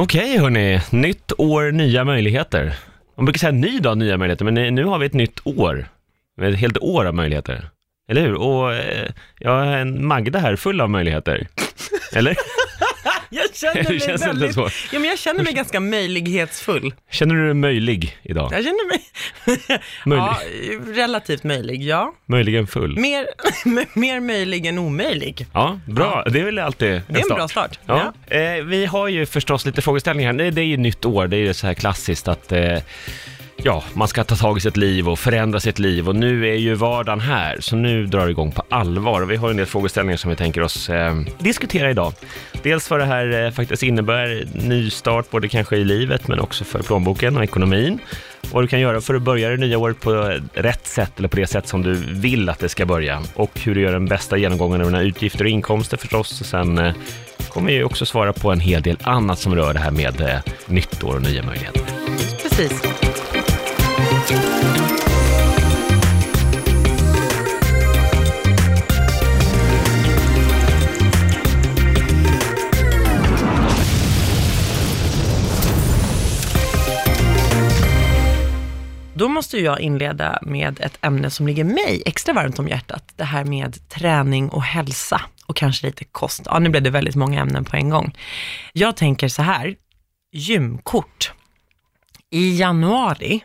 Okej hörni, nytt år, nya möjligheter. Man brukar säga ny dag, nya möjligheter, men nu har vi ett nytt år. Ett helt år av möjligheter. Eller hur? Och eh, jag har en Magda här full av möjligheter. Eller? Jag känner mig känns väldigt... så? Ja, men jag känner mig ganska möjlighetsfull. Känner du dig möjlig idag? Jag känner mig... Ja, relativt möjlig, ja. Möjligen full? Mer, mer möjlig än omöjlig. Ja, bra. Det är väl alltid en Det är en start. bra start. Ja. Eh, vi har ju förstås lite frågeställningar. Det är ju nytt år, det är ju så här klassiskt att eh, ja, man ska ta tag i sitt liv och förändra sitt liv och nu är ju vardagen här, så nu drar det igång på allvar. Och vi har en del frågeställningar som vi tänker oss eh, diskutera idag. Dels vad det här eh, faktiskt innebär, nystart både kanske i livet men också för plånboken och ekonomin. Vad du kan göra för att börja det nya året på rätt sätt eller på det sätt som du vill att det ska börja. Och hur du gör den bästa genomgången av dina utgifter och inkomster förstås. Och sen eh, kommer jag också svara på en hel del annat som rör det här med eh, nytt år och nya möjligheter. Precis. Då måste jag inleda med ett ämne som ligger mig extra varmt om hjärtat. Det här med träning och hälsa och kanske lite kost. Ja, nu blev det väldigt många ämnen på en gång. Jag tänker så här, gymkort. I januari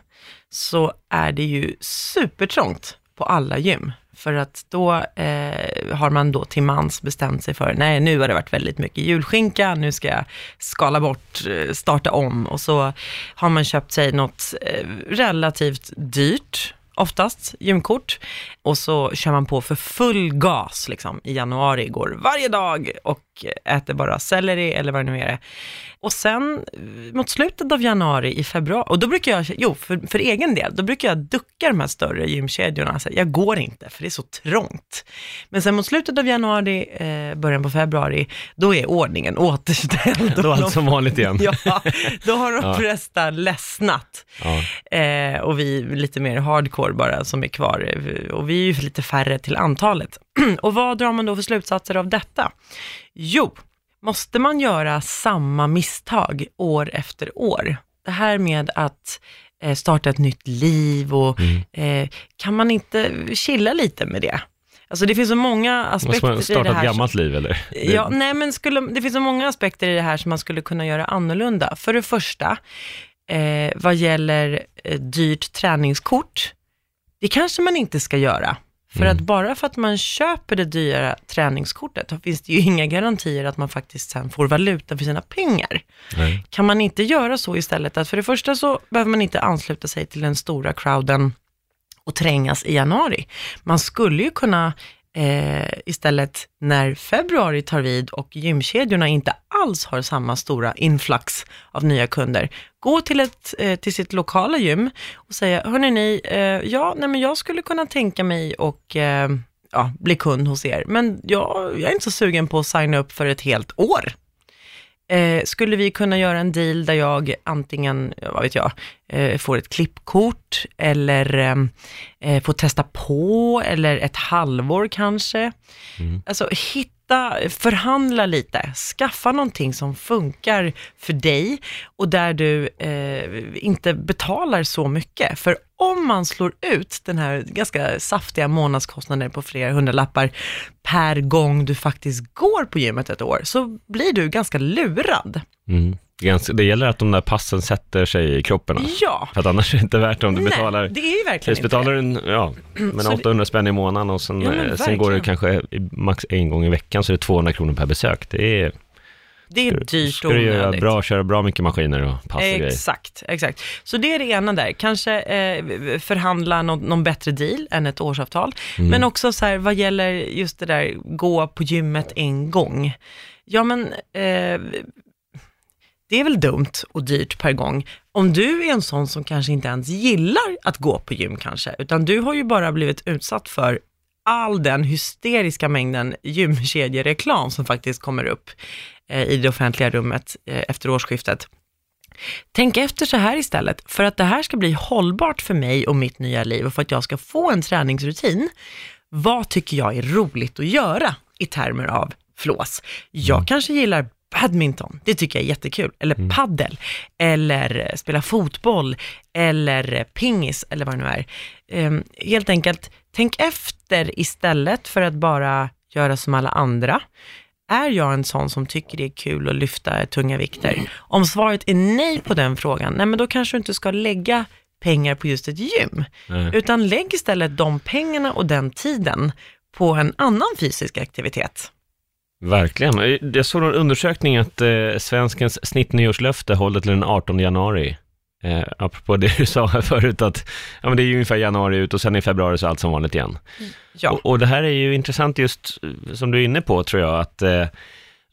så är det ju supertrångt på alla gym. För att då eh, har man då till mans bestämt sig för, nej nu har det varit väldigt mycket julskinka, nu ska jag skala bort, eh, starta om. Och så har man köpt sig något eh, relativt dyrt, oftast gymkort, och så kör man på för full gas liksom, i januari, går varje dag. Och äter bara selleri eller vad det nu är. Och sen eh, mot slutet av januari, i februari, och då brukar jag, jo för, för egen del, då brukar jag ducka de här större gymkedjorna. Alltså, jag går inte, för det är så trångt. Men sen mot slutet av januari, eh, början på februari, då är ordningen återställd. Då är allt som vanligt igen. Ja, då har de Ja. flesta ledsnat. Ja. Eh, och vi är lite mer hardcore bara som är kvar. Eh, Och vi är ju lite färre till antalet. och vad drar man då för slutsatser av detta? Jo, måste man göra samma misstag år efter år? Det här med att eh, starta ett nytt liv och eh, kan man inte chilla lite med det? Alltså det finns så många aspekter man i det ett här. som- gammalt liv eller? Ja, nej men skulle, det finns så många aspekter i det här som man skulle kunna göra annorlunda. För det första, eh, vad gäller eh, dyrt träningskort, det kanske man inte ska göra. För Mm. att bara för att man köper det dyra träningskortet, då finns det ju inga garantier att man faktiskt sen får valuta för sina pengar. Nej. Kan man inte göra så istället, att för det första så behöver man inte ansluta sig till den stora crowden och trängas i januari. Man skulle ju kunna eh, istället när februari tar vid och gymkedjorna inte alls har samma stora influx av nya kunder, gå till, ett, eh, till sitt lokala gym och säga, hörni ni, eh, ja, nej, men jag skulle kunna tänka mig och eh, ja, bli kund hos er, men jag, jag är inte så sugen på att signa upp för ett helt år. Eh, skulle vi kunna göra en deal där jag antingen, vad vet jag, får ett klippkort eller eh, eh, får testa på eller ett halvår kanske. Alltså hitta, förhandla lite, skaffa någonting som funkar för dig och där du eh, inte betalar så mycket. För om man slår ut den här ganska saftiga månadskostnaden på flera hundralappar per gång du faktiskt går på gymmet ett år, så blir du ganska lurad. Mm. Det är ganska- Det gäller att de där passen sätter sig i kroppen. alltså. Ja. För att annars är det inte värt det om du Nej, betalar det är ju verkligen betalar en, ja, men Så det- 800 spänn i månaden och sen, Ja, eh, sen går det kanske max en gång i veckan så är det 200 kronor per besök. Det är, Det är dyrt och onödigt. bra, köra bra mycket maskiner och pass och grejer. Exakt, exakt. Så det är det ena där. Kanske eh, förhandla någon, någon bättre deal än ett årsavtal. Mm. Men också så här, vad gäller just det där, gå på gymmet en gång. Ja, men eh, det är väl dumt och dyrt per gång. Om du är en sån som kanske inte ens gillar att gå på gym kanske, utan du har ju bara blivit utsatt för all den hysteriska mängden gymkedjereklam som faktiskt kommer upp eh, i det offentliga rummet eh, efter årsskiftet. Tänk efter så här istället, för att det här ska bli hållbart för mig och mitt nya liv och för att jag ska få en träningsrutin. Vad tycker jag är roligt att göra i termer av flås? Jag kanske gillar badminton, det tycker jag är jättekul. Eller paddel, eller eh, spela fotboll, eller eh, pingis, eller vad det nu är. Ehm, helt enkelt, tänk efter istället för att bara göra som alla andra. Är jag en sån som tycker det är kul att lyfta tunga vikter? Om svaret är nej på den frågan, nej men då kanske du inte ska lägga pengar på just ett gym, Nej. utan lägg istället de pengarna och den tiden på en annan fysisk aktivitet. Verkligen. Jag såg en undersökning att eh, svenskens snittnyårslöfte håller till den 18 januari. Eh, apropå det du sa här förut, att ja, men det är ju ungefär januari ut och sen i februari så är allt som vanligt igen. Ja, Och, och det här är ju intressant just, eh, som du är inne på, tror jag, att, eh,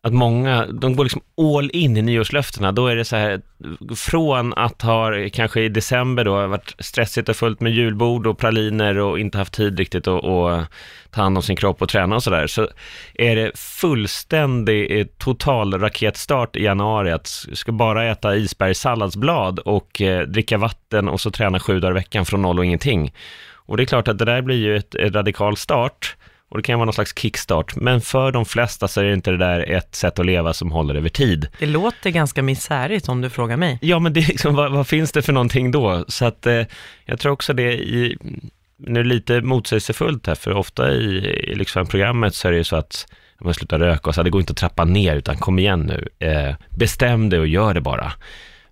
att många, de går liksom all in i nyårslöftena. Då är det så här, från att ha, kanske i december då, varit stressigt och fullt med julbord och praliner och inte haft tid riktigt att att ta hand om sin kropp och träna och sådär, så är det fullständig eh, total raketstart i januari, att ska bara äta isbergssalladsblad och eh, dricka vatten och så träna sju dagar i veckan från noll och ingenting. Och det är klart att det där blir ju ett, ett radikal start och det kan vara någon slags kickstart, men för de flesta så är det inte det där ett sätt att leva som håller över tid. det låter ganska misärigt om du frågar mig. Ja, men det är liksom, vad, vad finns det för någonting då? Så att eh, jag tror också det i, nu lite motsägelsefullt här, för ofta i, i liksom programmet så är det ju så att man slutar röka och så, det går inte att trappa ner, utan kom igen nu, eh, bestäm dig och gör det bara.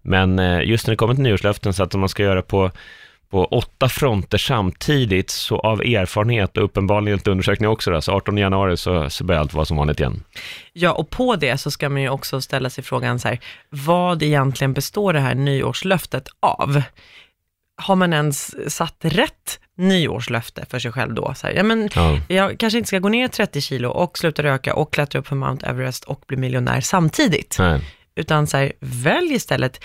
Men eh, just när det kommer till nyårslöften, så att om man ska göra på på åtta fronter samtidigt, så av erfarenhet och uppenbarligen inte undersökning också, då, så 18 januari så, så börjar allt vara som vanligt igen. Ja, och på det så ska man ju också ställa sig frågan så här, vad egentligen består det här nyårslöftet av? Har man ens satt rätt nyårslöfte för sig själv då? Så här, ja, men Ja. jag kanske inte ska gå ner 30 kilo och sluta röka och klättra upp för Mount Everest och bli miljonär samtidigt. Nej. Utan så här, välj istället,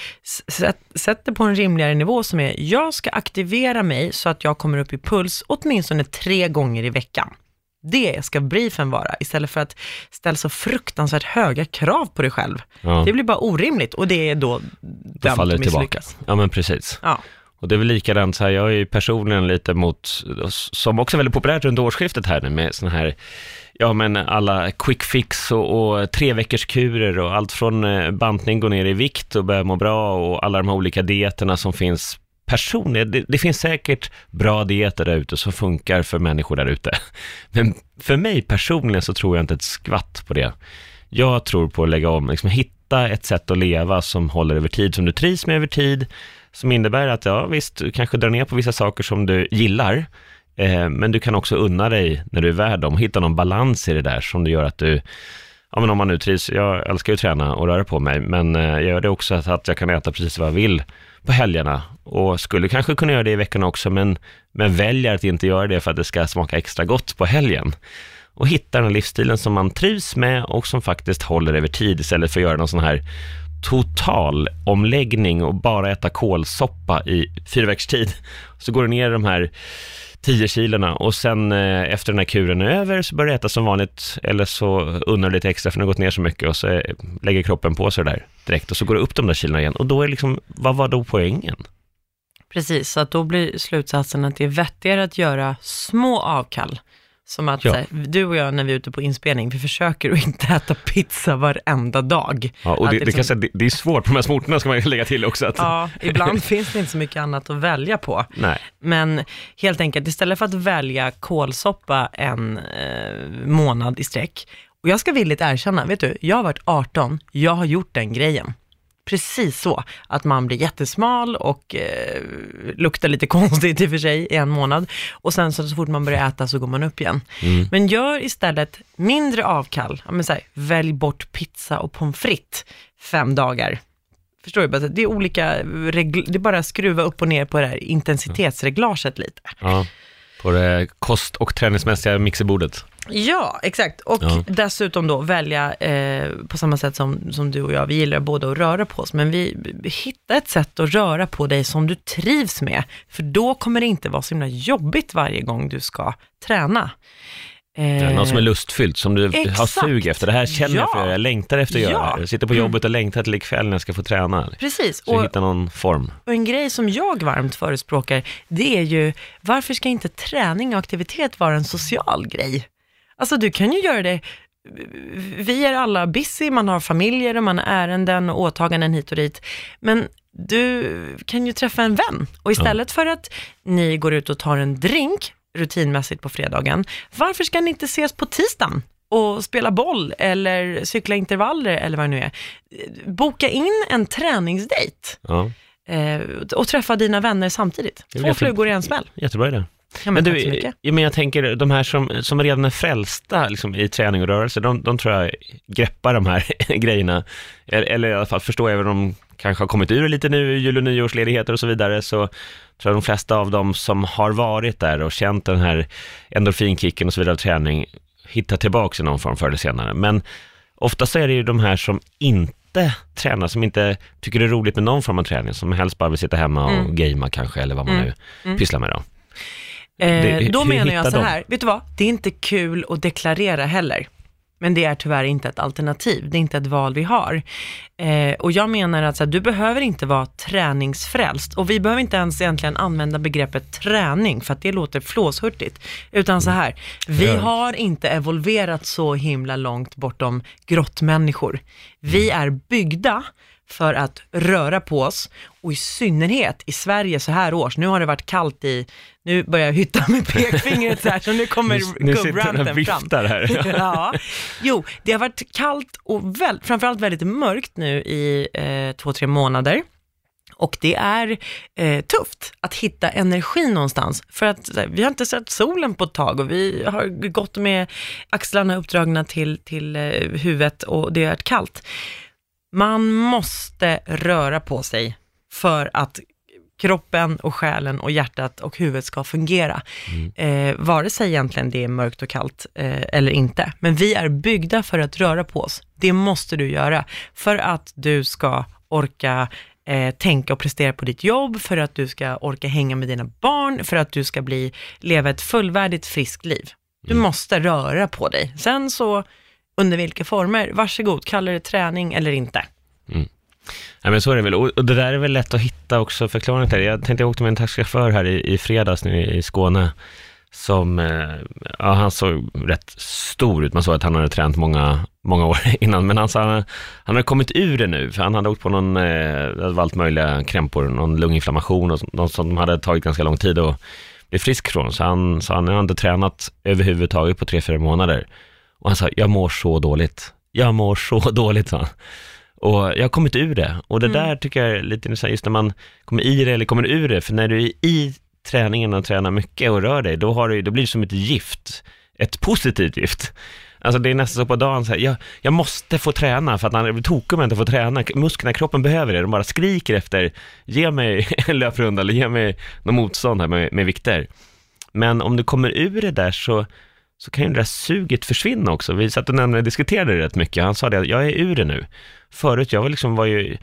sätt, sätt det på en rimligare nivå som är, jag ska aktivera mig så att jag kommer upp i puls åtminstone tre gånger i veckan. Det ska briefen vara, istället för att ställa så fruktansvärt höga krav på dig själv. Ja. Det blir bara orimligt och det är då Då dömt faller att det tillbaka. misslyckas. Ja, men precis. Ja, och det är väl likadant så här, jag är ju personligen lite mot, som också är väldigt populärt runt årsskiftet här nu med sådana här, ja men alla quick fix och, och tre veckors kurer och allt från eh, bantning, gå ner i vikt och börja må bra och alla de här olika dieterna som finns personligen, det, det finns säkert bra dieter där ute som funkar för människor där ute. Men för mig personligen så tror jag inte ett skvatt på det. Jag tror på att lägga om, liksom hitta ett sätt att leva som håller över tid, som du trivs med över tid, som innebär att, ja visst, du kanske drar ner på vissa saker som du gillar, eh, men du kan också unna dig när du är värd dem, hitta någon balans i det där som du gör att du, ja men om man nu trivs, jag älskar ju att träna och röra på mig, men eh, jag gör det också att, att jag kan äta precis vad jag vill på helgerna och skulle kanske kunna göra det i veckan också, men, men väljer att inte göra det för att det ska smaka extra gott på helgen. Och hitta den här livsstilen som man trivs med och som faktiskt håller över tid istället för att göra någon sån här total omläggning och bara äta kålsoppa i fyra veckors tid. Så går du ner de här 10 kilorna och sen eh, efter den här kuren är över så börjar du äta som vanligt eller så unnar du lite extra för den har gått ner så mycket och så eh, lägger kroppen på sig det där direkt och så går du upp de där kilorna igen och då är liksom, vad var då poängen? precis. Så att då blir slutsatsen att det är vettigare att göra små avkall. Som att Ja. här, du och jag när vi är ute på inspelning, vi försöker att inte äta pizza varenda dag. Ja, och det, liksom- kan säga, det, det är svårt på de här små orterna ska man lägga till också. Att, Ja, ibland finns det inte så mycket annat att välja på. Nej, Men helt enkelt, istället för att välja kålsoppa en eh, månad i sträck, och jag ska villigt erkänna, vet du, jag har varit 18, jag har gjort den grejen. Precis så, att man blir jättesmal och eh, luktar lite konstigt i och för sig i en månad. Och sen så, så fort man börjar äta så går man upp igen. Mm. Men gör istället mindre avkall. Ja, men så här, välj bort pizza och pommes frites fem dagar. Förstår du? Det är olika, regl- det är bara att skruva upp och ner på det här intensitetsreglaget lite. ja, på det kost och träningsmässiga mixerbordet. Ja, exakt. Och Ja. dessutom då välja, eh, på samma sätt som, som du och jag, vi gillar båda att röra på oss, men vi, vi hitta ett sätt att röra på dig som du trivs med, för då kommer det inte vara så himla jobbigt varje gång du ska träna. Eh, Något som är lustfyllt, som du har exakt. sug efter. Det här känner jag för att Ja. göra, jag längtar efter att göra Ja. det här. Jag sitter på jobbet och längtar till ikväll när jag ska få träna. Precis, Så och, hitta någon form. och en grej som jag varmt förespråkar, det är ju, varför ska inte träning och aktivitet vara en social grej? Alltså du kan ju göra det vi är alla busy, man har familjer och man har ärenden och åtaganden hit och dit. Men du kan ju träffa en vän och istället för att ni går ut och tar en drink rutinmässigt på fredagen, varför ska ni inte ses på tisdagen? och spela boll eller cykla intervaller eller vad det nu är. Boka in en träningsdejt Ja, eh, och träffa dina vänner samtidigt. Två flugor i en smäll. jättebra idé. Ja, men Men du, ja, men jag tänker de här som, som redan är frälsta liksom, i träning och rörelse, de, de tror jag greppar de här grejerna, eller, eller i alla fall förstår, även om de kanske har kommit ur lite nu, jul och nyårsledigheter och så vidare, så tror jag de flesta av dem som har varit där och känt den här endorfinkicken och så vidare av träning, hittar tillbaka i någon form förr eller senare. Men ofta så är det ju de här som inte tränar, som inte tycker det är roligt med någon form av träning, som helst bara vill sitta hemma och Mm. gamea kanske, eller vad man Mm. nu pysslar med då. Eh, Det- då hur menar jag så här, vet du vad? Det är inte kul att deklarera heller. Men det är tyvärr inte ett alternativ, det är inte ett val vi har. Eh, och jag menar att här, du behöver inte vara träningsfrälst och vi behöver inte ens egentligen använda begreppet träning för att det låter flåshurtigt. Utan så här, vi har inte evolverat så himla långt bortom grottmänniskor. Vi är byggda för att röra på oss och i synnerhet i Sverige så här års. Nu har det varit kallt i, nu börjar jag hytta med pekfingret så här så nu kommer gubbranten fram. här. ja. Jo, det har varit kallt och väl, framförallt väldigt mörkt nu i eh, två, tre månader. Och det är eh, tufft att hitta energi någonstans. För att vi har inte sett solen på ett tag och vi har gått med axlarna uppdragna till, till eh, huvudet och det är kallt. Man måste röra på sig för att kroppen och själen och hjärtat och huvudet ska fungera. Eh, vare sig egentligen det är mörkt och kallt eh, eller inte. Men vi är byggda för att röra på oss. Det måste du göra för att du ska orka eh, tänka och prestera på ditt jobb, för att du ska orka hänga med dina barn, för att du ska bli, leva ett fullvärdigt friskt liv. Du måste röra på dig. Sen så, under vilka former, varsågod, kalla det träning eller inte. Mm. Ja, men så är det väl. Och det där är väl lätt att hitta också förklaringen till. Jag tänkte jag åkte med en taxichaufför här i, i fredags nu i Skåne, som, eh, ja, han såg rätt stor ut. Man såg att han hade tränat många, många år innan, men han sa han, han hade kommit ur det nu, för han hade åkt på någon, eh, det var allt möjliga krämpor, någon lunginflammation och något som hade tagit ganska lång tid att bli frisk från. Så han sa, han hade inte tränat överhuvudtaget på tre, fyra månader. Och han sa, jag mår så dåligt. Jag mår så dåligt, sa han. Och jag har kommit ur det. Och det där tycker jag är lite intressant, just när man kommer i det eller kommer ur det. För när du är i träningen och tränar mycket och rör dig, då, har du, då blir det som ett gift. Ett positivt gift. Alltså det är nästan så på dagen, så här, jag, jag måste få träna för att han blir tokig om jag inte får träna. Musklerna, kroppen behöver det. De bara skriker efter, ge mig en löprunda eller ge mig något motstånd här med, med vikter. Men om du kommer ur det där så, så kan ju det där suget försvinna också. Vi satt och nämnde, diskuterade det rätt mycket. Han sa det, jag är ur det nu. Förut, jag var liksom, var ju,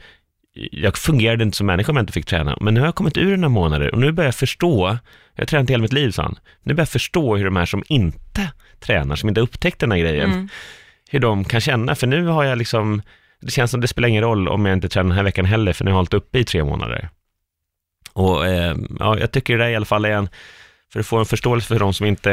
jag fungerade inte som människa om jag inte fick träna. Men nu har jag kommit ur några månader och nu börjar jag förstå, jag har tränat hela mitt liv, sa han. Nu börjar jag förstå hur de här som inte tränar, som inte upptäckt den här grejen, Mm. hur de kan känna. För nu har jag liksom, det känns som det spelar ingen roll om jag inte tränar den här veckan heller, för nu har jag hållit uppe i tre månader. Och eh, ja, jag tycker det där i alla fall är en, för att få en förståelse för de som inte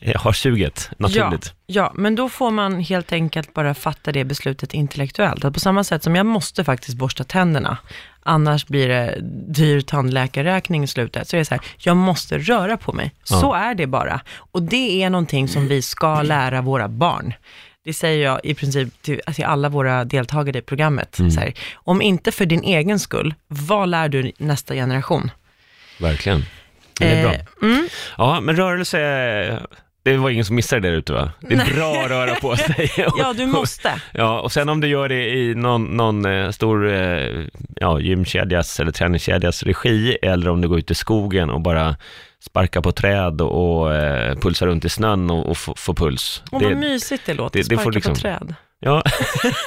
eh, har suget naturligt. Ja, men då får man helt enkelt bara fatta det beslutet intellektuellt. Att på samma sätt som jag måste faktiskt borsta tänderna, annars blir det dyr tandläkarräkning i slutet, så är det så här, jag måste röra på mig. Ja. Så är det bara. Och det är någonting som vi ska lära våra barn. Det säger jag i princip till, till alla våra deltagare i programmet. Så här, om inte för din egen skull, vad lär du nästa generation? Verkligen. Det är bra. Eh, mm, Ja, men rörelse, det var ingen som missade det där ute va? Det är bra att röra på sig. ja, du måste. Ja, och sen om du gör det i någon, någon eh, stor eh, ja, gymkedjas eller träningskedjas regi, eller om du går ut i skogen och bara sparkar på träd och, och eh, pulsar runt i snön och, och får puls. Och vad mysigt det låter, det- det sparka liksom- på träd. Ja,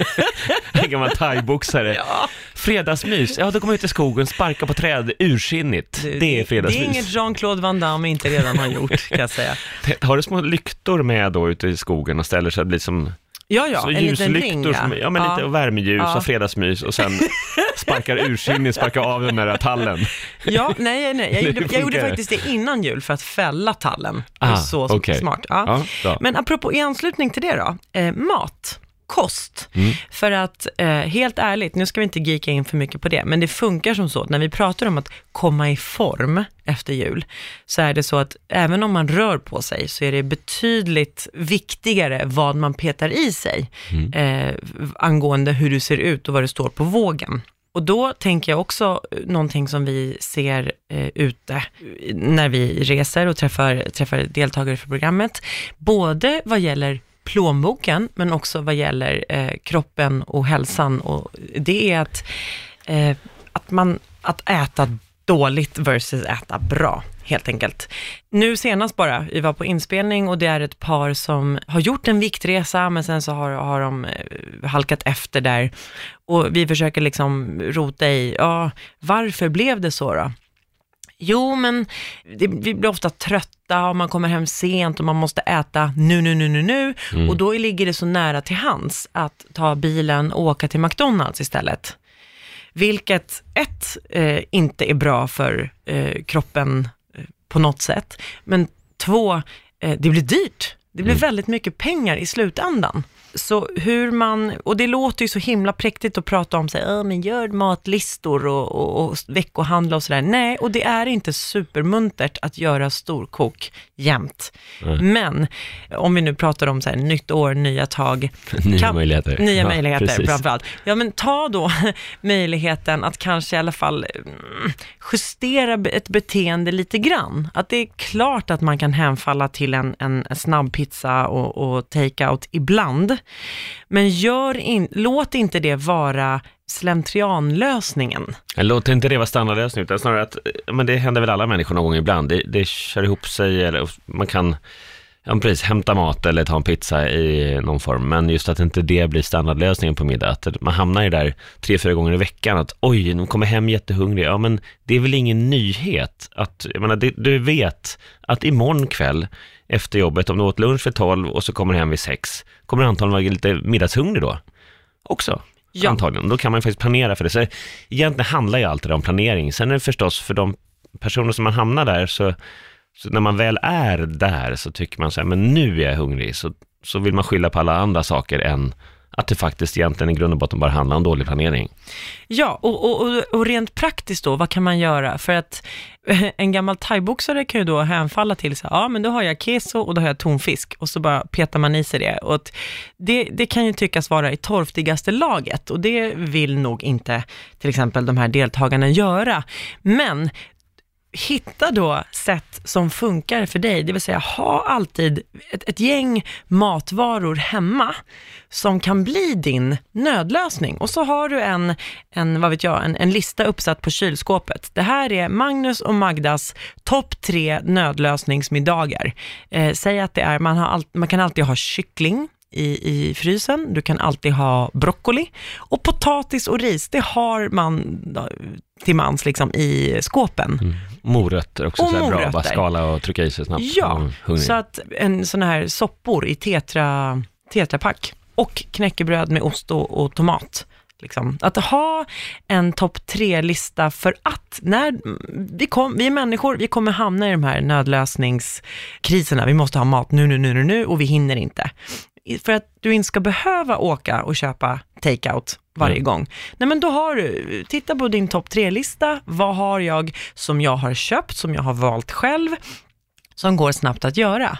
en gammal thaiboxare. Ja. Fredagsmys, ja då kommer jag ut i skogen, sparka på träd, ursinnigt. Det, är Det är fredagsmys. inget Jean-Claude Van Damme inte redan har gjort, kan jag säga. Har du små lyktor med då ute i skogen och ställer sig att bli som Ja, ja, så en liten ring, ja. som, ja men lite och värmeljus Ja. och fredagsmys och sen sparkar ursinnig, sparkar av den där tallen. Ja, nej, nej. Jag gjorde, jag gjorde det? faktiskt det innan jul för att fälla tallen. Ah, så okej. smart. Ja. Ja. Men apropå i anslutning till det då, eh, mat, kost. Mm. För att eh, helt ärligt, nu ska vi inte geeka in för mycket på det, men det funkar som så när vi pratar om att komma i form efter jul, så är det så att även om man rör på sig så är det betydligt viktigare vad man petar i sig Mm. eh, angående hur du ser ut och vad det står på vågen. Och då tänker jag också någonting som vi ser eh, ute när vi reser och träffar, träffar deltagare för programmet, både vad gäller plånboken, men också vad gäller eh, kroppen och hälsan. Och det är att, eh, att, man, att äta dåligt versus äta bra, helt enkelt. Nu senast bara, vi var på inspelning och det är ett par som har gjort en viktresa, men sen så har, har de eh, halkat efter där. Och vi försöker liksom rota i, ja, varför blev det så då? Jo, men det, vi blir ofta trötta och man kommer hem sent och man måste äta nu, nu, nu, nu, nu. Och då ligger det så nära till hands att ta bilen och åka till McDonalds istället. Vilket ett, eh, inte är bra för eh, kroppen eh, på något sätt. Men två, eh, det blir dyrt. Det blir väldigt mycket pengar i slutändan. Så hur man, och det låter ju så himla präktigt att prata om sig, "Ja, men gör matlistor och, och, och veckohandla och sådär. Nej, och det är inte supermuntert att göra storkok jämt. Men om vi nu pratar om så här, nytt år, nya tag, Nya kan- möjligheter. Nya Ja, möjligheter precis. framförallt. Ja, men ta då möjligheten att kanske i alla fall mm, justera ett beteende lite grann. Att det är klart att man kan hemfalla till en, en, en snabb pizza och, och take-out ibland. Men gör in, låt inte det vara slentrianlösningen. Låt inte det vara standardlösningen. utan snarare att eh, men det händer väl alla människor någon gång ibland. Det, det kör ihop sig, eller man kan ja, precis, hämta mat eller ta en pizza i någon form. Men just att inte det blir standardlösningen på middag. Att man hamnar ju där tre, fyra gånger i veckan. Att oj, nu kommer hem jättehungrig. Ja, men det är väl ingen nyhet. Att, jag menar, det, du vet att imorgon kväll efter jobbet, om du åt lunch vid tolv och så kommer du hem vid sex, kommer du antagligen vara lite middagshungrig då också. Ja. Antagligen. Då kan man faktiskt planera för det. Så egentligen handlar ju allt det där om planering. Sen är det förstås för de personer som man hamnar där, så, så när man väl är där så tycker man så här, men nu är jag hungrig, så, så vill man skylla på alla andra saker än att det faktiskt egentligen i grund och botten bara handlar om dålig planering. Ja, och, och, och, rent praktiskt då, vad kan man göra? För att en gammal thaiboxare kan ju då hänfalla till så här, ja men då har jag keso och då har jag tonfisk och så bara petar man i sig det. Och att det, det kan ju tyckas vara i torftigaste laget och det vill nog inte till exempel de här deltagarna göra. Men hitta då sätt som funkar för dig, det vill säga ha alltid ett, ett gäng matvaror hemma som kan bli din nödlösning. Och så har du en, en, vad vet jag, en, en lista uppsatt på kylskåpet. Det här är Magnus och Magdas topp tre nödlösningsmiddagar. Eh, säg att det är, man, har all, man kan alltid ha kyckling, i, i frysen, du kan alltid ha broccoli och potatis och ris, det har man till mans liksom i skåpen. Morötter också, Och så här bra, bara morötter. skala och trycka i sig snabbt. Ja, Mm, så att en sån här soppor i tetra, tetrapack och knäckebröd med ost och, och tomat. Liksom. Att ha en topp tre-lista för att när vi, kom, vi är människor, vi kommer hamna i de här nödlösningskriserna. Vi måste ha mat nu, nu, nu, nu, nu och vi hinner inte. För att du inte ska behöva åka och köpa takeout varje Mm. gång. Nej men då har du, titta på din topp tre-lista. Vad har jag som jag har köpt, som jag har valt själv, som går snabbt att göra?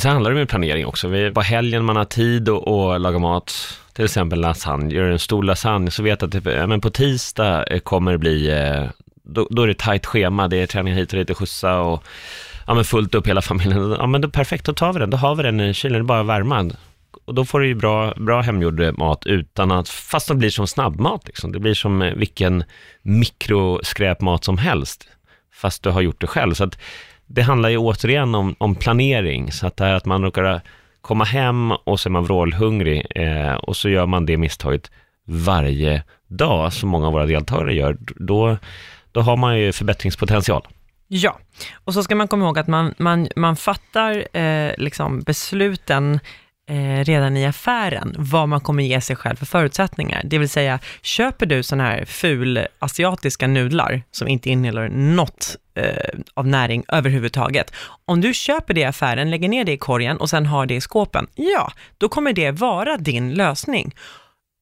Sen handlar det om planering också. Vi, på helgen man har tid att att laga mat, till exempel lasagne, gör en stor lasagne, så vet att ja, men på tisdag eh, kommer det bli, eh, då, då är det tajt schema, det är träning hit och dit och skjutsa och ja, men fullt upp hela familjen. Ja men då, perfekt, då tar vi den, då har vi den i kylen, det är bara att värma. Och då får du ju bra, bra hemgjord eh, mat utan att, fast det blir som snabbmat liksom. Det blir som eh, vilken mikroskräpmat som helst, fast du har gjort det själv. Så att det handlar ju återigen om, om planering, så att det här att man råkar komma hem och så är man vrålhungrig eh, och så gör man det misstaget varje dag, som många av våra deltagare gör, då, då har man ju förbättringspotential. Ja, och så ska man komma ihåg att man, man, man fattar eh, liksom besluten eh, redan i affären vad man kommer ge sig själv för förutsättningar. Det vill säga, köper du sådana här ful asiatiska nudlar som inte innehåller något eh, av näring överhuvudtaget. Om du köper det i affären, lägger ner det i korgen och sen har det i skåpen, ja, då kommer det vara din lösning.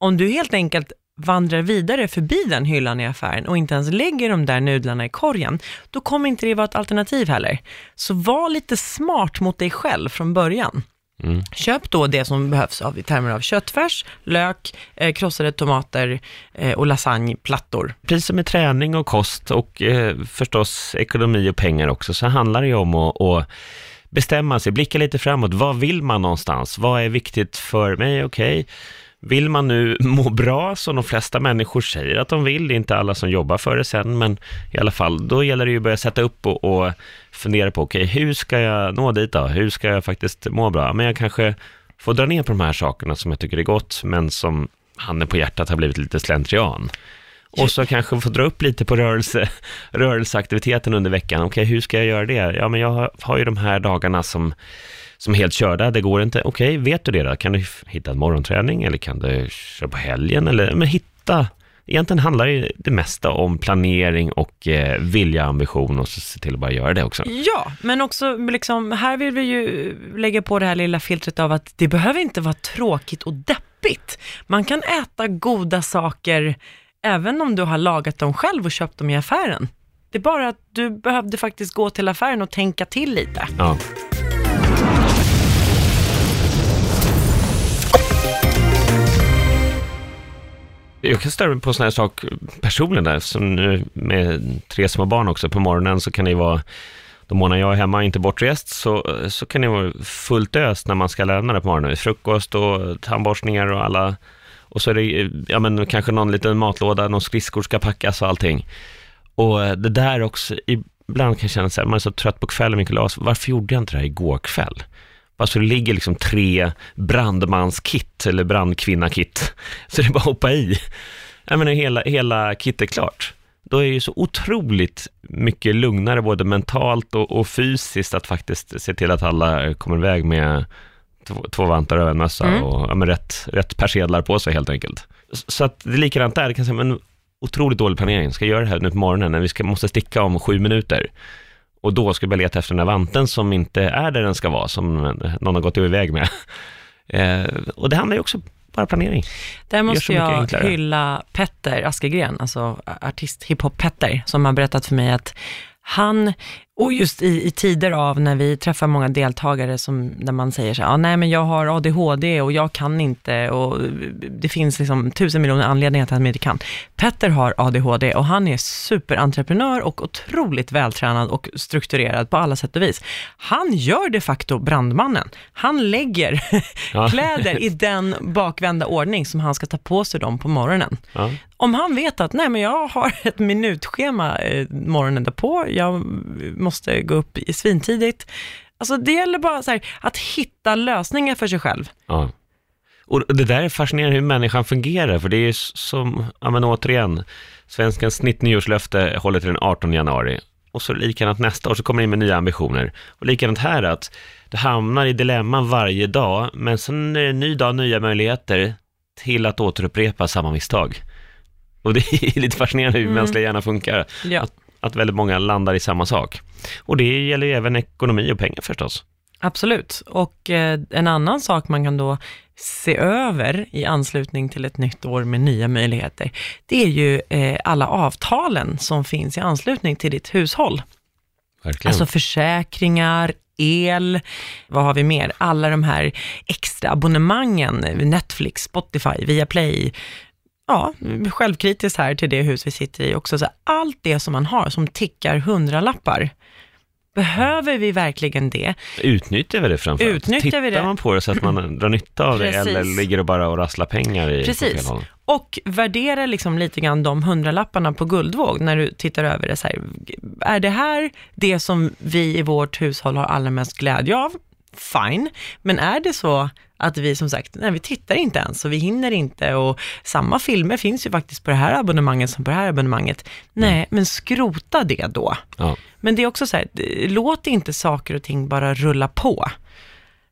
Om du helt enkelt vandrar vidare förbi den hyllan i affären och inte ens lägger de där nudlarna i korgen, då kommer inte det vara ett alternativ heller. Så var lite smart mot dig själv från början. Mm. Köp då det som behövs av, i termer av köttfärs, lök, eh, krossade tomater eh, och lasagneplattor. Precis som med träning och kost och eh, förstås ekonomi och pengar också, så handlar det ju om att, att bestämma sig, blicka lite framåt. Vad vill man någonstans? Vad är viktigt för mig? Okej, okay. Vill man nu må bra, som de flesta människor säger att de vill, det är inte alla som jobbar för det sen, men i alla fall, då gäller det ju att börja sätta upp och, och fundera på, okej, okay, hur ska jag nå dit då? Hur ska jag faktiskt må bra? Men jag kanske får dra ner på de här sakerna som jag tycker är gott, men som handen på hjärtat har blivit lite slentrian. Och så kanske få dra upp lite på rörelse, rörelseaktiviteten under veckan. Okej, okay, hur ska jag göra det? Ja, men jag har, har ju de här dagarna som som är helt körda, det går inte. Okej, okay, vet du det då? Kan du hitta en morgonträning eller kan du köra på helgen? Eller men hitta, egentligen handlar det, mesta om planering och eh, vilja, ambition och så se till att bara göra det också. Ja, men också liksom, här vill vi ju lägga på det här lilla filtret av att det behöver inte vara tråkigt och deppigt. Man kan äta goda saker även om du har lagat dem själv och köpt dem i affären. Det är bara att du behövde faktiskt gå till affären och tänka till lite. Ja. Jag kan störa mig på sådana här saker personligen där, som nu med tre små barn också, på morgonen så kan det vara de månader jag är hemma, inte bortrest, så, så kan det vara fullt ös när man ska lämna det på morgonen. Frukost och tandborstningar och alla, och så är det ja, men kanske någon liten matlåda, någon skridskor ska packas och allting. Och eh, det där också, ibland kan jag känna så här, man är så trött på kvällen, Mikael, varför gjorde jag inte det här igår kväll? Alltså det ligger liksom tre brandmanskit eller brandkvinnakit. Så det är bara att hoppa i. Jag menar hela, hela kit är klart. Då är det ju så otroligt mycket lugnare både mentalt och, och, fysiskt att faktiskt se till att alla kommer iväg med två, två vantar och en mössa mm. och ja, rätt, rätt persedlar på sig helt enkelt. Så att det är likadant där, det kan säga, men otroligt dålig planering. Ska jag göra det här nu på morgonen när vi ska, måste sticka om sju minuter? Och då ska jag leta efter den här vanten som inte är där den ska vara, som någon har gått iväg med. Eh, och det handlar ju också bara planering. Där måste jag enklare. hylla Petter Askegren, alltså artist hiphop-Petter, som har berättat för mig att han, och just i, i, tider av när vi träffar många deltagare som, där man säger så här, ah, nej men jag har ADHD och jag kan inte och det finns liksom tusen miljoner anledningar till att man inte kan. Petter har ADHD och han är superentreprenör och otroligt vältränad och strukturerad på alla sätt och vis. Han gör de facto brandmannen. Han lägger ja. kläder i den bakvända ordning som han ska ta på sig dem på morgonen. Ja. Om han vet att, nej men jag har ett minutschema eh, morgonen därpå, jag måste gå upp i svintidigt. Alltså det gäller bara här, att hitta lösningar för sig själv. Ja. Och det där är fascinerande hur människan fungerar, för det är som, ja men återigen, svenskens snittnyårslöfte håller till den 18 januari. Och så likadant nästa år så kommer det in med nya ambitioner. Och likadant här att det hamnar i dilemman varje dag, men sen är det en ny dag, nya möjligheter till att återupprepa samma misstag. Och det är lite fascinerande hur mm. mänskliga hjärnan funkar. Ja. Att, att väldigt många landar i samma sak. Och det gäller ju även ekonomi och pengar förstås. Absolut, och eh, en annan sak man kan då se över i anslutning till ett nytt år med nya möjligheter, det är ju eh, alla avtalen som finns i anslutning till ditt hushåll. Verkligen. Alltså försäkringar, el, vad har vi mer? Alla de här extra abonnemangen, Netflix, Spotify, Viaplay, ja, självkritiskt här till det hus vi sitter i också, så allt det som man har som tickar hundralappar, Behöver vi verkligen det? Utnyttjar vi det framförallt? Utnyttjar Tittar vi det? man på det så att man drar nytta av det eller ligger det bara och rasslar pengar i Precis. Och värdera liksom lite grann de hundralapparna på guldvåg när du tittar över det. Så här, är det här det som vi i vårt hushåll har allra mest glädje av? Fine. Men är det så att vi som sagt, nej vi tittar inte ens och vi hinner inte och samma filmer finns ju faktiskt på det här abonnemanget som på det här abonnemanget. Nej, mm. men skrota det då. Ja. Men det är också så här, låt inte saker och ting bara rulla på.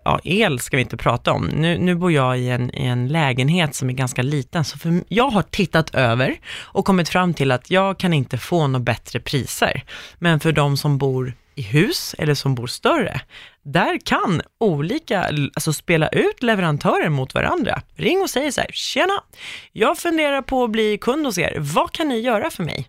ja, el ska vi inte prata om. Nu, nu bor jag i en, i en lägenhet som är ganska liten, så för, jag har tittat över och kommit fram till att jag kan inte få några bättre priser. Men för de som bor i hus eller som bor större, där kan olika, alltså spela ut leverantörer mot varandra. Ring och säg så här, tjena, jag funderar på att bli kund hos er, vad kan ni göra för mig?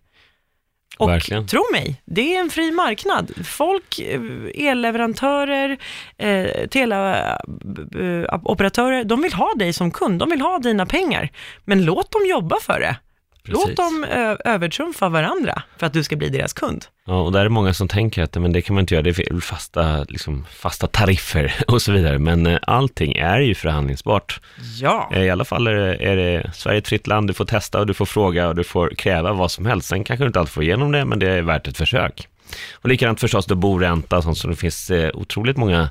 Och Verkligen. tro mig, det är en fri marknad. Folk, eh, elleverantörer, eh, teleoperatörer, de vill ha dig som kund, de vill ha dina pengar. Men låt dem jobba för det. Låt Precis. dem ö, övertrumfa varandra för att du ska bli deras kund. Ja, och där är det många som tänker att men det kan man inte göra, det är fasta, liksom, fasta tariffer och så vidare. Men eh, allting är ju förhandlingsbart. Ja. Eh, I alla fall är det, är det Sverige ett fritt land, du får testa och du får fråga och du får kräva vad som helst. Sen kanske du inte alltid får igenom det, men det är värt ett försök. Och likadant förstås då boränta och sånt, så det finns eh, otroligt många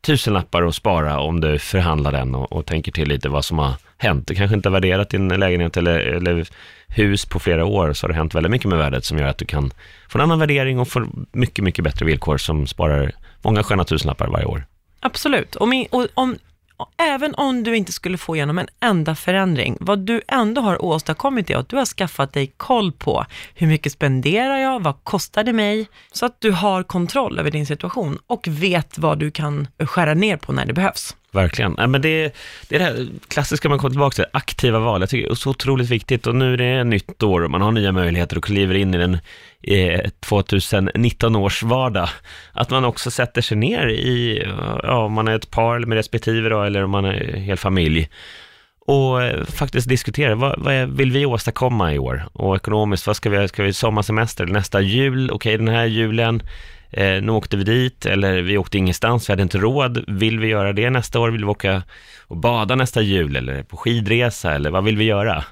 tusenlappar att spara om du förhandlar den och, och tänker till lite vad som har hänt. Du kanske inte har värderat din lägenhet eller, eller hus på flera år, så har det hänt väldigt mycket med värdet som gör att du kan få en annan värdering och få mycket, mycket bättre villkor som sparar många sköna tusenlappar varje år. Absolut. och, min, och, om, och även om du inte skulle få igenom en enda förändring, vad du ändå har åstadkommit är att du har skaffat dig koll på hur mycket spenderar jag, vad kostar det mig, så att du har kontroll över din situation och vet vad du kan skära ner på när det behövs. Verkligen. Nej, men det, det är det här klassiska man kommer tillbaka till, aktiva val. Jag tycker det är så otroligt viktigt och nu är det nytt år och man har nya möjligheter och kliver in i den eh, 2019 års vardag. Att man också sätter sig ner i, ja, om man är ett par med respektive då, eller om man är hel familj och eh, faktiskt diskutera, vad, vad vill vi åstadkomma i år? Och ekonomiskt, vad ska vi, ska vi sommarsemester, nästa jul, okej den här julen, eh, nu åkte vi dit, eller vi åkte ingenstans, vi hade inte råd, vill vi göra det nästa år, vill vi åka och bada nästa jul, eller på skidresa, eller vad vill vi göra?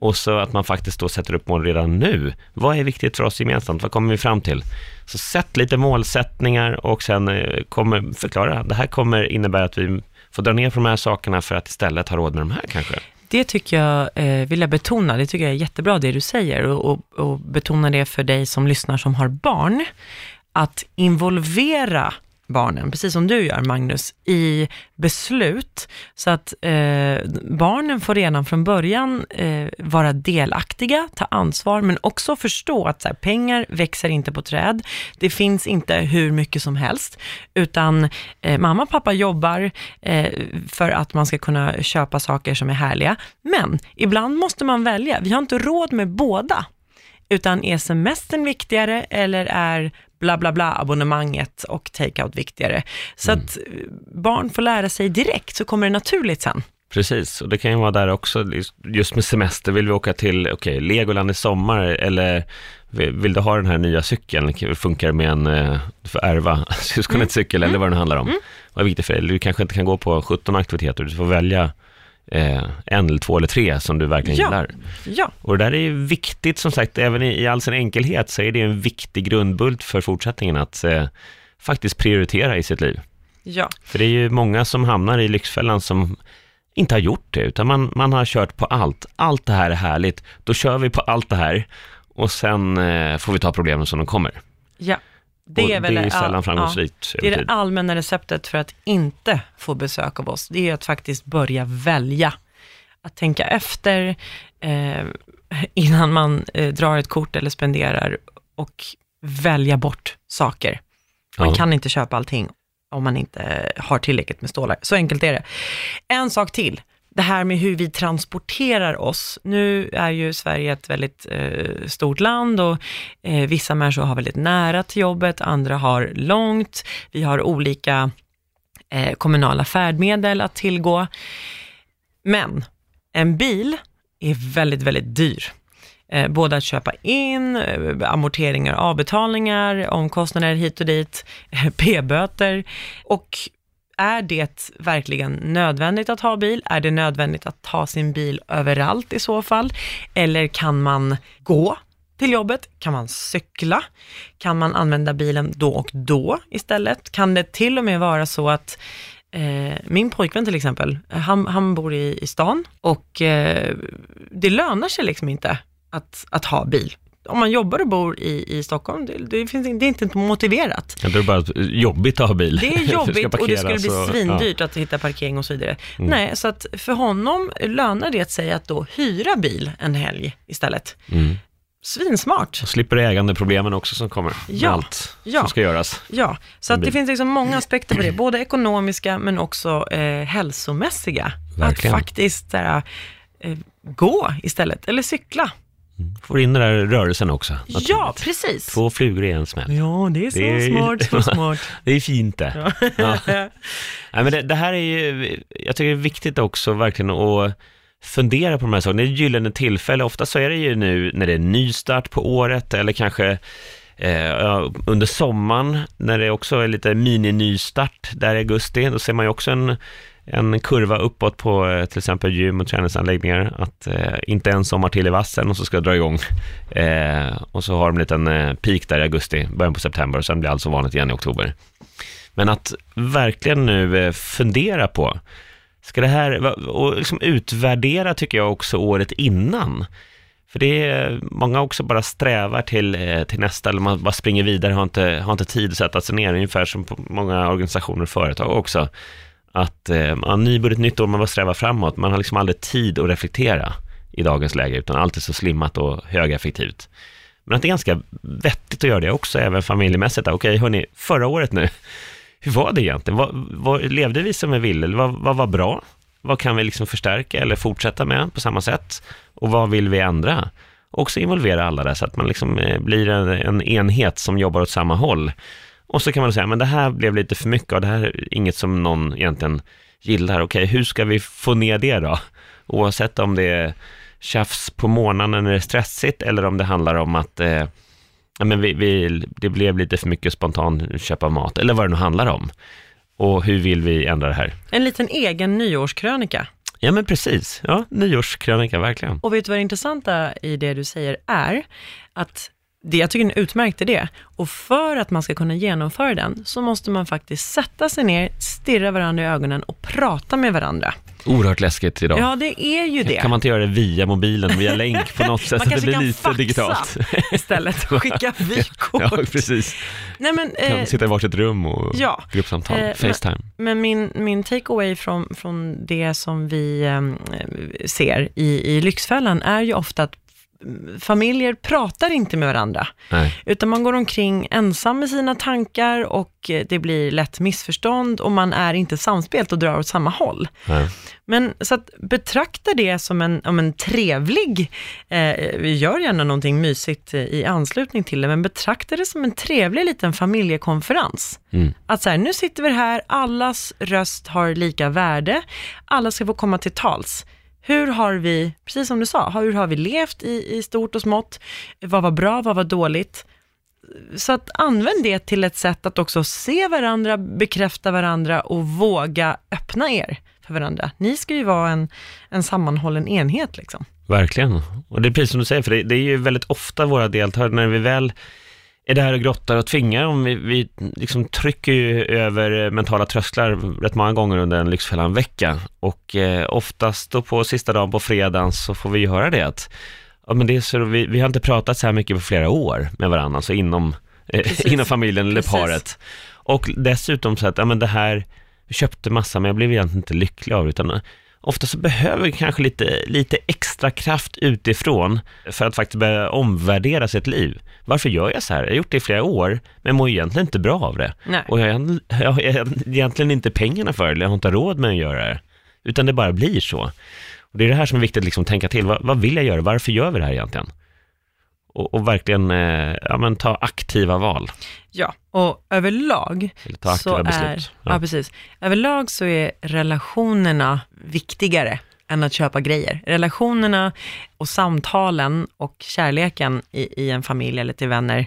Och så att man faktiskt då sätter upp mål redan nu. Vad är viktigt för oss gemensamt? Vad kommer vi fram till? Så sätt lite målsättningar och sen eh, kommer förklara. Det här kommer innebära att vi får dra ner på de här sakerna för att istället ha råd med de här kanske. Det tycker jag, eh, vill jag betona, det tycker jag är jättebra det du säger och, och, och betona det för dig som lyssnar som har barn, att involvera barnen, precis som du gör Magnus, i beslut så att eh, barnen får redan från början eh, vara delaktiga, ta ansvar, men också förstå att så här, pengar växer inte på träd. Det finns inte hur mycket som helst, utan eh, mamma och pappa jobbar eh, för att man ska kunna köpa saker som är härliga. Men ibland måste man välja. Vi har inte råd med båda. Utan är semestern viktigare eller är bla bla bla abonnemanget och takeout viktigare? Så att eh, barn får lära sig direkt så kommer det naturligt sen. Precis, och det kan ju vara där också, just med semester, vill vi åka till, okej, Legoland i sommar, eller vill, du ha den här nya cykeln, funkar det med en, eh, du får ärva syskonets cykel, eller vad det nu handlar om. Vad är viktigt för dig? Du kanske inte kan gå på 17 aktiviteter, du får välja eh, en eller två eller tre som du verkligen Ja. gillar. Ja, Och det där är ju viktigt, som sagt, även i, i all sin enkelhet, så är det en viktig grundbult för fortsättningen att eh, faktiskt prioritera i sitt liv. ja. För det är ju många som hamnar i Lyxfällan som inte har gjort det, utan man, man har kört på allt. Allt det här är härligt, då kör vi på allt det här och sen eh, får vi ta problemen som de kommer. ja. Det är väl det är sällan ja, framgångsrikt Det är det allmänna receptet för att inte få besök av oss. Det är att faktiskt börja välja. Att tänka efter eh, innan man eh, drar ett kort eller spenderar och välja bort saker. Man Ja. kan inte köpa allting om man inte har tillräckligt med stålar. Så enkelt är det. En sak till. Det här med hur vi transporterar oss. Nu är ju Sverige ett väldigt eh, stort land och eh, vissa människor har väldigt nära till jobbet, andra har långt. Vi har olika eh, kommunala färdmedel att tillgå. Men en bil är väldigt, väldigt dyr. Eh, både att köpa in, eh, amorteringar, avbetalningar, omkostnader hit och dit, p-böter. Och är det verkligen nödvändigt att ha bil? Är det nödvändigt att ta sin bil överallt i så fall? Eller kan man gå till jobbet? Kan man cykla? Kan man använda bilen då och då istället? Kan det till och med vara så att Eh, min pojkvän till exempel, han, han bor i, i stan och eh, det lönar sig liksom inte att, att ha bil om man jobbar och bor i, i Stockholm, det, det, finns, det är inte motiverat. Det är bara jobbigt att ha bil. Det är jobbigt och det skulle bli och- svindyrt att hitta parkering och så vidare. Mm. Nej, så att för honom lönar det sig att då hyra bil en helg istället. Ja. Mm. Svinsmart. Så slipper ägandeproblemen också som kommer. med Ja. Allt Ja. som ska göras. Ja, så att det finns liksom många aspekter på det, både ekonomiska men också eh, hälsomässiga. Verkligen. Att faktiskt såhär, eh, gå istället, eller cykla. Får in den där rörelsen också. Ja, precis. Två flugor i en smäll. Ja, det är så Det är- smart, så smart. Det är fint det. Ja. Nej, men det, det här är ju, jag tycker det är viktigt också verkligen att fundera på de här sakerna. Det är ett gyllene tillfälle. Ofta så är det ju nu när det är nystart på året eller kanske eh, ja, under sommaren när det också är lite mini-nystart där i augusti. Då ser man ju också en, en kurva uppåt på eh, till exempel gym och träningsanläggningar. Att eh, inte en sommar till i vassen och så ska det dra igång. Eh, och så har de en liten eh, peak där i augusti, början på september och sen blir allt som vanligt igen i oktober. Men att verkligen nu eh, fundera på, ska det här, och liksom utvärdera tycker jag också året innan. För det är, många också bara strävar till, eh, till nästa, eller man bara springer vidare, har inte, har inte tid att sätta sig ner, ungefär som på många organisationer och företag också. Att, eh, ja, nybörjat nytt år, man bara strävar framåt, man har liksom aldrig tid att reflektera i dagens läge, utan allt är så slimmat och högeffektivt. Men att det är ganska vettigt att göra det också, även familjemässigt. Okej, hörni, förra året nu, hur var det egentligen? Vad, vad, levde vi som vi ville? Vad, vad var bra? Vad kan vi liksom förstärka eller fortsätta med på samma sätt? Och vad vill vi ändra? Också involvera alla där så att man liksom eh, blir en, en enhet som jobbar åt samma håll. Och så kan man säga, men det här blev lite för mycket och det här är inget som någon egentligen gillar. Okej, hur ska vi få ner det då? Oavsett om det är tjafs på morgonen när det är stressigt eller om det handlar om att eh, men vi, vi, det blev lite för mycket spontan köp av mat, eller vad det nu handlar om. Och hur vill vi ändra det här? En liten egen nyårskrönika. Ja, men precis. Ja, nyårskrönika, verkligen. Och vet du vad det intressanta i det du säger är? Att det, jag tycker är en utmärkt idé. Och för att man ska kunna genomföra den, så måste man faktiskt sätta sig ner, stirra varandra i ögonen och prata med varandra. Oerhört läskigt idag. Ja, det är ju det. Kan man inte göra det via mobilen, via länk på något sätt? Man så det kanske blir kan lite faxa digitalt. istället skicka vykort. Ja, precis. Nej, men, Kan eh, sitta i varsitt rum och ja. gruppsamtal, Eh, men- Facetime. Men min, min takeaway från, från det som vi eh, ser i, i Lyxfällan är ju ofta att familjer pratar inte med varandra, Nej. utan man går omkring ensam med sina tankar och eh, det blir lätt missförstånd och man är inte samspelt och drar åt samma håll. Nej. Men så att betrakta det som en, om en trevlig, eh, vi gör gärna någonting mysigt eh, i anslutning till det, men betrakta det som en trevlig liten familjekonferens. Mm. Att så här, nu sitter vi här, allas röst har lika värde, alla ska få komma till tals. Hur har vi, precis som du sa, hur har vi levt i, i stort och smått? Vad var bra, vad var dåligt? Så att använd det till ett sätt att också se varandra, bekräfta varandra och våga öppna er för varandra. Ni ska ju vara en, en sammanhållen enhet liksom. Verkligen. Och det är precis som du säger, för det, det är ju väldigt ofta våra deltagare, när vi väl är där och grottar och tvingar dem, vi, vi liksom trycker ju över mentala trösklar rätt många gånger under en Lyxfällan-vecka. Och eh, oftast då på sista dagen på fredagen så får vi ju höra det att ja, men det är så, vi, vi har inte pratat så här mycket på flera år med varandra, alltså inom, eh, inom familjen eller Precis. paret. Och dessutom så att, ja men det här, vi köpte massa men jag blev egentligen inte lycklig av det, utan ofta så behöver vi kanske lite, lite extra kraft utifrån för att faktiskt börja omvärdera sitt liv. Varför gör jag så här? Jag har gjort det i flera år, men mår egentligen inte bra av det. Nej. Och jag, har- jag har egentligen inte pengarna för det, eller jag har inte råd med att göra det. Utan det bara blir så. Och det är det här som är viktigt, liksom, tänka till. Vad, vad vill jag göra? Varför gör vi det här egentligen? Och, och verkligen eh, ja, men ta aktiva val, Ja, och överlag så beslut. är, ja. precis. Överlag så är relationerna viktigare än att köpa grejer. Relationerna och samtalen och kärleken i, i en familj eller till vänner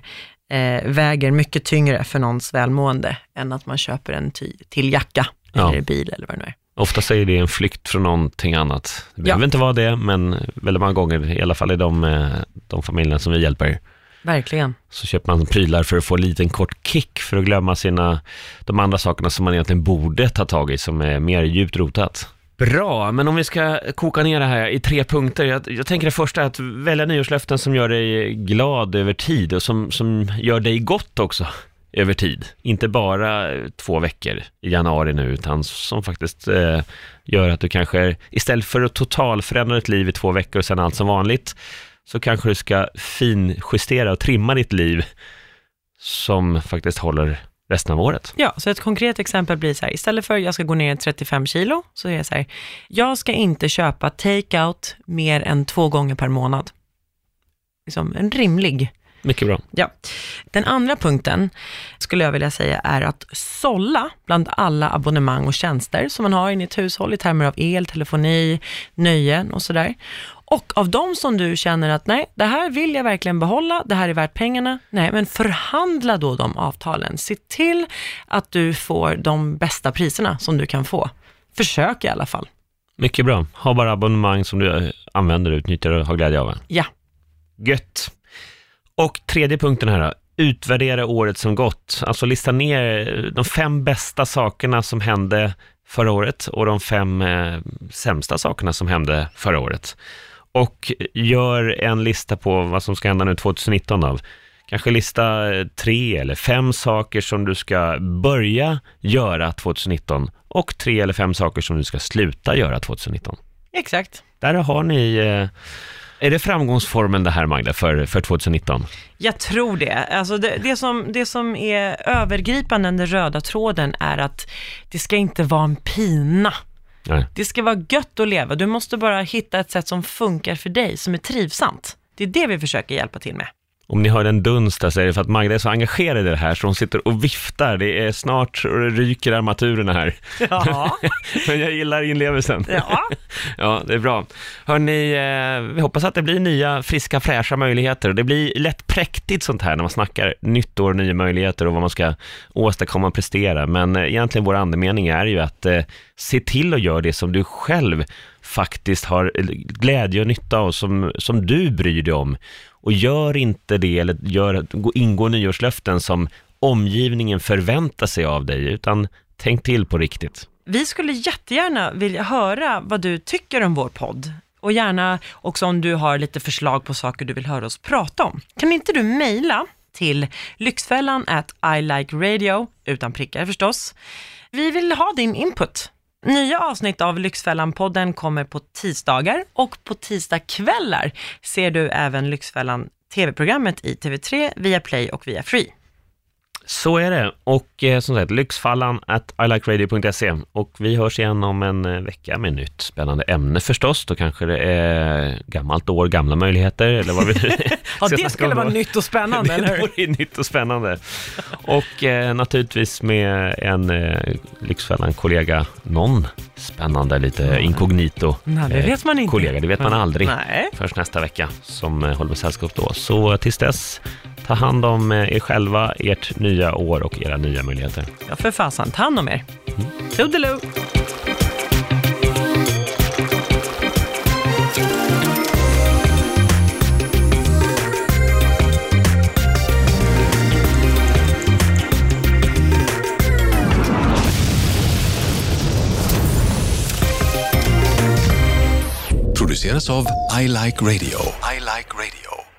eh, väger mycket tyngre för någons välmående än att man köper en ty, till jacka Ja. eller bil eller vad det nu är. Ofta är det en flykt från någonting annat. Det behöver Ja. inte vara det, men väldigt många gånger, i alla fall i de, eh, de familjerna som vi hjälper, Verkligen. så köper man prylar för att få en liten kort kick, för att glömma sina, de andra sakerna som man egentligen borde ta tag i, som är mer djupt rotat. Bra, men om vi ska koka ner det här i tre punkter. Jag, jag tänker det första är att välja nyårslöften som gör dig glad över tid och som, som gör dig gott också över tid. Inte bara eh, två veckor i januari nu, utan som faktiskt eh, gör att du kanske istället för att totalförändra ditt liv i två veckor och sen allt som vanligt, så kanske du ska finjustera och trimma ditt liv som faktiskt håller resten av året. Ja, så ett konkret exempel blir så här, istället för jag ska gå ner 35 kilo, så är det så här, jag ska inte köpa take-out mer än två gånger per månad. Liksom en rimlig mycket bra. Ja. Den andra punkten skulle jag vilja säga är att sålla bland alla abonnemang och tjänster som man har i ett hushåll i termer av el, telefoni, nöjen och sådär. Och av de som du känner att nej, det här vill jag verkligen behålla, det här är värt pengarna, nej, men förhandla då de avtalen. Se till att du får de bästa priserna som du kan få. Försök i alla fall. Mycket bra. Ha bara abonnemang som du använder, utnyttjar och har glädje av. Ja. Gött. Och tredje punkten här då. Utvärdera året som gått. Alltså lista ner de fem bästa sakerna som hände förra året och de fem eh, sämsta sakerna som hände förra året. Och gör en lista på vad som ska hända nu 2019 av. Kanske lista tre eller fem saker som du ska börja göra 2019 och tre eller fem saker som du ska sluta göra 2019. Exakt. Där har ni eh, är det framgångsformen det här Magda för, för 2019? Jag tror det. Alltså det, det, som, det som är övergripande, den röda tråden, är att det ska inte vara en pina. Nej. Det ska vara gött att leva. Du måste bara hitta ett sätt som funkar för dig, som är trivsamt. Det är det vi försöker hjälpa till med. Om ni hör en dunst där så är det för att Magda är så engagerad i det här så hon sitter och viftar. Det är snart och det ryker armaturerna här. Ja. Men jag gillar inlevelsen. Ja. ja, det är bra. Hörni, eh, vi hoppas att det blir nya friska fräscha möjligheter. Det blir lätt präktigt sånt här när man snackar nytt år, nya möjligheter och vad man ska åstadkomma och prestera. Men eh, egentligen vår andemening är ju att eh, se till att göra det som du själv faktiskt har glädje och nytta av, som, som du bryr dig om. Och gör inte det, eller gör, ingå nyårslöften som omgivningen förväntar sig av dig, utan tänk till på riktigt. Vi skulle jättegärna vilja höra vad du tycker om vår podd. Och gärna också om du har lite förslag på saker du vill höra oss prata om. Kan inte du mejla till lyxfällan at ilikeradio, utan prickar förstås. Vi vill ha din input. Nya avsnitt av Lyxfällan-podden kommer på tisdagar och på tisdagskvällar ser du även Lyxfällan TV-programmet i TV3, via Play och via Free. Så är det. Och eh, som sagt, Lyxfallan at ilikeradio.se. Och vi hörs igen om en eh, vecka med nytt spännande ämne förstås. Då kanske det är gammalt år, gamla möjligheter eller vad vi Ja, det skulle vara nytt och spännande, eller hur? Det nytt och spännande. Och eh, naturligtvis med en eh, Lyxfällan-kollega, någon spännande, lite inkognito Nej, det vet man inte. kollega. Det vet man aldrig Nej. först nästa vecka som eh, håller på sällskap då. Så tills dess, ta hand om eh, er själva, ert nya år och era nya möjligheter. Ja, för fasen. Ta hand om er. Toodaloo! produceras av I Like Radio. I like radio.